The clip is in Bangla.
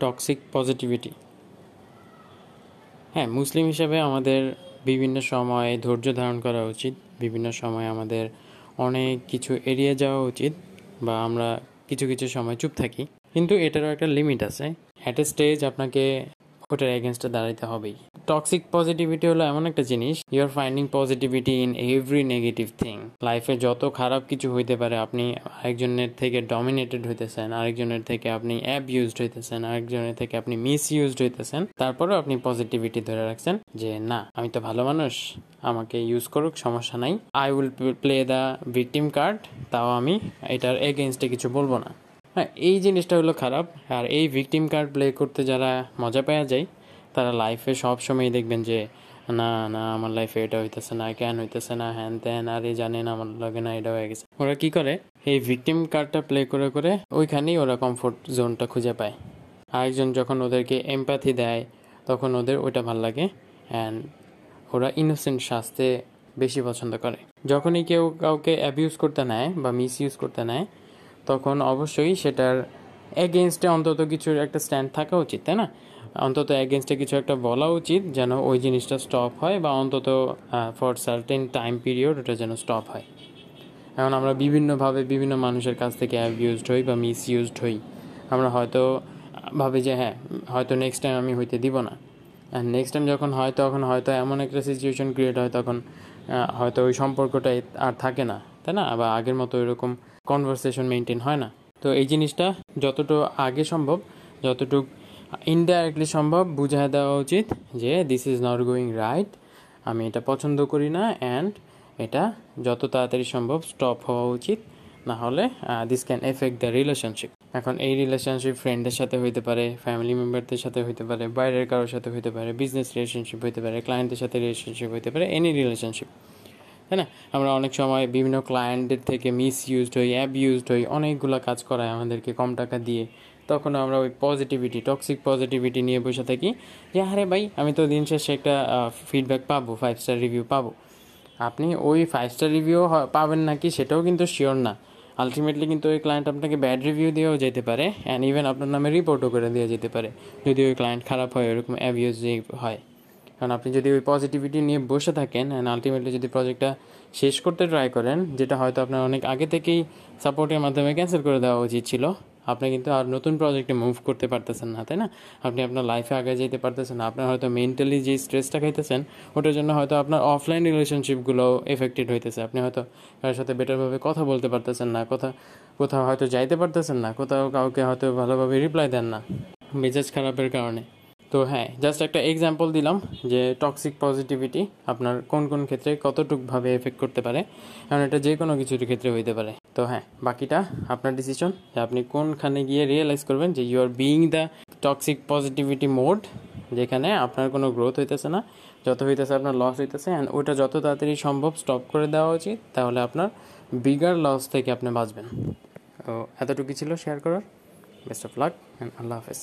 টক্সিক পজিটিভিটি হ্যাঁ মুসলিম হিসাবে আমাদের বিভিন্ন সময়ে ধৈর্য ধারণ করা উচিত, বিভিন্ন সময়ে আমাদের অনেক কিছু এড়িয়ে যাওয়া উচিত বা আমরা কিছু কিছু সময় চুপ থাকি। কিন্তু এটারও একটা লিমিট আছে। অ্যাট এ স্টেজ আপনাকে ওটার এগেনস্টে দাঁড়াইতে হবেই। টক্সিক পজিটিভিটি হলো এমন একটা জিনিস you are finding positivity in every negative thing লাইফে যত খারাপ কিছু হইতে পারে, আপনি আরেকজনের থেকে ডমিনেটেড হইতেছেন, আরেকজনের থেকে আপনি অ্যাব ইউজড হইতেছেন, আরেকজনের থেকে আপনি মিস ইউজড হইতেছেন, তারপরেও আপনি পজিটিভিটি ধরে রাখছেন যে, না, আমি তো ভালো মানুষ, আমাকে ইউজ করুক, সমস্যা নাই। I will play the victim card তাও আমি এটার এগেনস্টে কিছু বলব না। হ্যাঁ এই জিনিসটা হলো খারাপ, আর এই ভিকটিম কার্ড প্লে করতে যারা মজা পাওয়া যায় তারা লাইফে সব সময় দেখবেন যে, না না, আমার লাইফে এটা হইতেছে না, কেন হইতেছে না হ্যান ত্যান আর এই জানেন আমার লগে না, এটা হয়ে গেছে। ওরা কি করে? এই ভিকটিম কার্ডটা প্লে করে করে ওইখানেই ওরা কমফোর্ট জোনটা খুঁজে পায়। আরেকজন যখন ওদেরকে এমপ্যাথি দেয়, তখন ওদের ওইটা ভালো লাগে অ্যান্ড ওরা ইনোসেন্ট শাস্তে বেশি পছন্দ করে। যখনই কেউ কাউকে অ্যাবিউজ করতে নেয় বা মিস ইউজ করতে নেয়, তখন অবশ্যই সেটার এগেনস্টে অন্তত কিছুর একটা স্ট্যান্ড থাকা উচিত, তাই না? অন্তত এগেনস্টে কিছু একটা বলা উচিত যেন ওই জিনিসটা স্টপ হয় বা অন্তত ফর সার্টেন টাইম পিরিয়ড ওটা যেন স্টপ হয়। এখন আমরা বিভিন্নভাবে বিভিন্ন মানুষের কাছ থেকে অ্যাবিউজড হই বা মিস ইউজড হই। আমরা হয়তো ভাবে যে হ্যাঁ হয়তো নেক্সট টাইম আমি হইতে দিব না। অ্যান্ড নেক্সট টাইম যখন হয়, তখন হয়তো এমন একটা সিচুয়েশন ক্রিয়েট হয় তখন হয়তো ওই সম্পর্কটা আর থাকে না, তাই না? বা আগের মতো এরকম কনভারসেশন মেনটেন হয় না। তো এই জিনিসটা যতটুকু আগে সম্ভব, যতটুকু ইনডাইরেক্টলি সম্ভব, বুঝায় দেওয়া উচিত যে this is not going right আমি এটা পছন্দ করি না অ্যান্ড এটা যত তাড়াতাড়ি সম্ভব স্টপ হওয়া উচিত, না হলে this can affect the relationship এখন এই রিলেশনশিপ ফ্রেন্ডের সাথে হইতে পারে ফ্যামিলি মেম্বারদের সাথে হইতে পারে, বাইরের কারোর সাথে হইতে পারে বিজনেস রিলেশনশিপ হইতে পারে ক্লায়েন্টের সাথে রিলেশনশিপ হইতে পারে এনি রিলেশনশিপ তাই না? আমরা অনেক সময় বিভিন্ন ক্লায়েন্টের থেকে মিস ইউজড হই অ্যাব ইউজড হই, অনেকগুলো কাজ করায় আমাদেরকে কম টাকা দিয়ে তখন আমরা ওই পজিটিভিটি টক্সিক পজিটিভিটি নিয়ে বসে থাকি। যে, আরে ভাই, আমি তো দিন শেষে একটা ফিডব্যাক পাবো ফাইভ স্টার রিভিউ পাবো। আপনি ওই ফাইভ স্টার রিভিউ পাবেন নাকি সেটাও কিন্তু শিওর না। আলটিমেটলি কিন্তু ওই ক্লায়েন্ট আপনাকে ব্যাড রিভিউ দিয়েও যেতে পারে অ্যান্ড ইভেন আপনার নামে রিপোর্টও করে দিয়ে যেতে পারে। যদি ওই ক্লায়েন্ট খারাপ হয়, ওরকম অ্যাবিউজ হয়। কারণ আপনি যদি ওই পজিটিভিটি নিয়ে বসে থাকেন অ্যান্ড আলটিমেটলি যদি প্রজেক্টটা শেষ করতে ট্রাই করেন, যেটা হয়তো আপনার অনেক আগে থেকেই সাপোর্টের মাধ্যমে ক্যান্সেল করে দেওয়া উচিত ছিল আপনি কিন্তু আর নতুন প্রজেক্টে মুভ করতে পারতেছেন না, তাই না? আপনি আপনার লাইফে আগে যেতে পারতেছেন না আপনার হয়তো মেন্টালি যে স্ট্রেসটা খাইতেছেন, ওটার জন্য হয়তো আপনার অফলাইন রিলেশনশিপগুলো এফেক্টেড হইতেছে। আপনি হয়তো কারোর সাথে বেটারভাবে কথা বলতে পারতেছেন না, কথা, কোথাও হয়তো যাইতে পারতেছেন না, কোথাও কাউকে হয়তো ভালোভাবে রিপ্লাই দেন না, মেজাজ খারাপের কারণে। তো হ্যাঁ জাস্ট একটা এক্সাম্পল দিলাম যে টক্সিক পজিটিভিটি আপনার কোন কোন ক্ষেত্রে কতটুকভাবে এফেক্ট করতে পারে। কারণ এটা যে কোনো কিছুর ক্ষেত্রে হইতে পারে। তো হ্যাঁ বাকিটা আপনার ডিসিশন যে আপনি কোনখানে গিয়ে রিয়েলাইজ করবেন যে you are being the toxic positivity mode যেখানে আপনার কোনো গ্রোথ হইতেছে না। যত হইতেছে আপনার লস হইতেছে অ্যান্ড ওইটা যত তাড়াতাড়ি সম্ভব স্টপ করে দেওয়া উচিত, তাহলে আপনার বিগার লস থেকে আপনি বাঁচবেন। তো এতটুকু ছিল শেয়ার করার। বেস্ট অফ লাক অ্যান্ড আল্লাহ হাফেজ।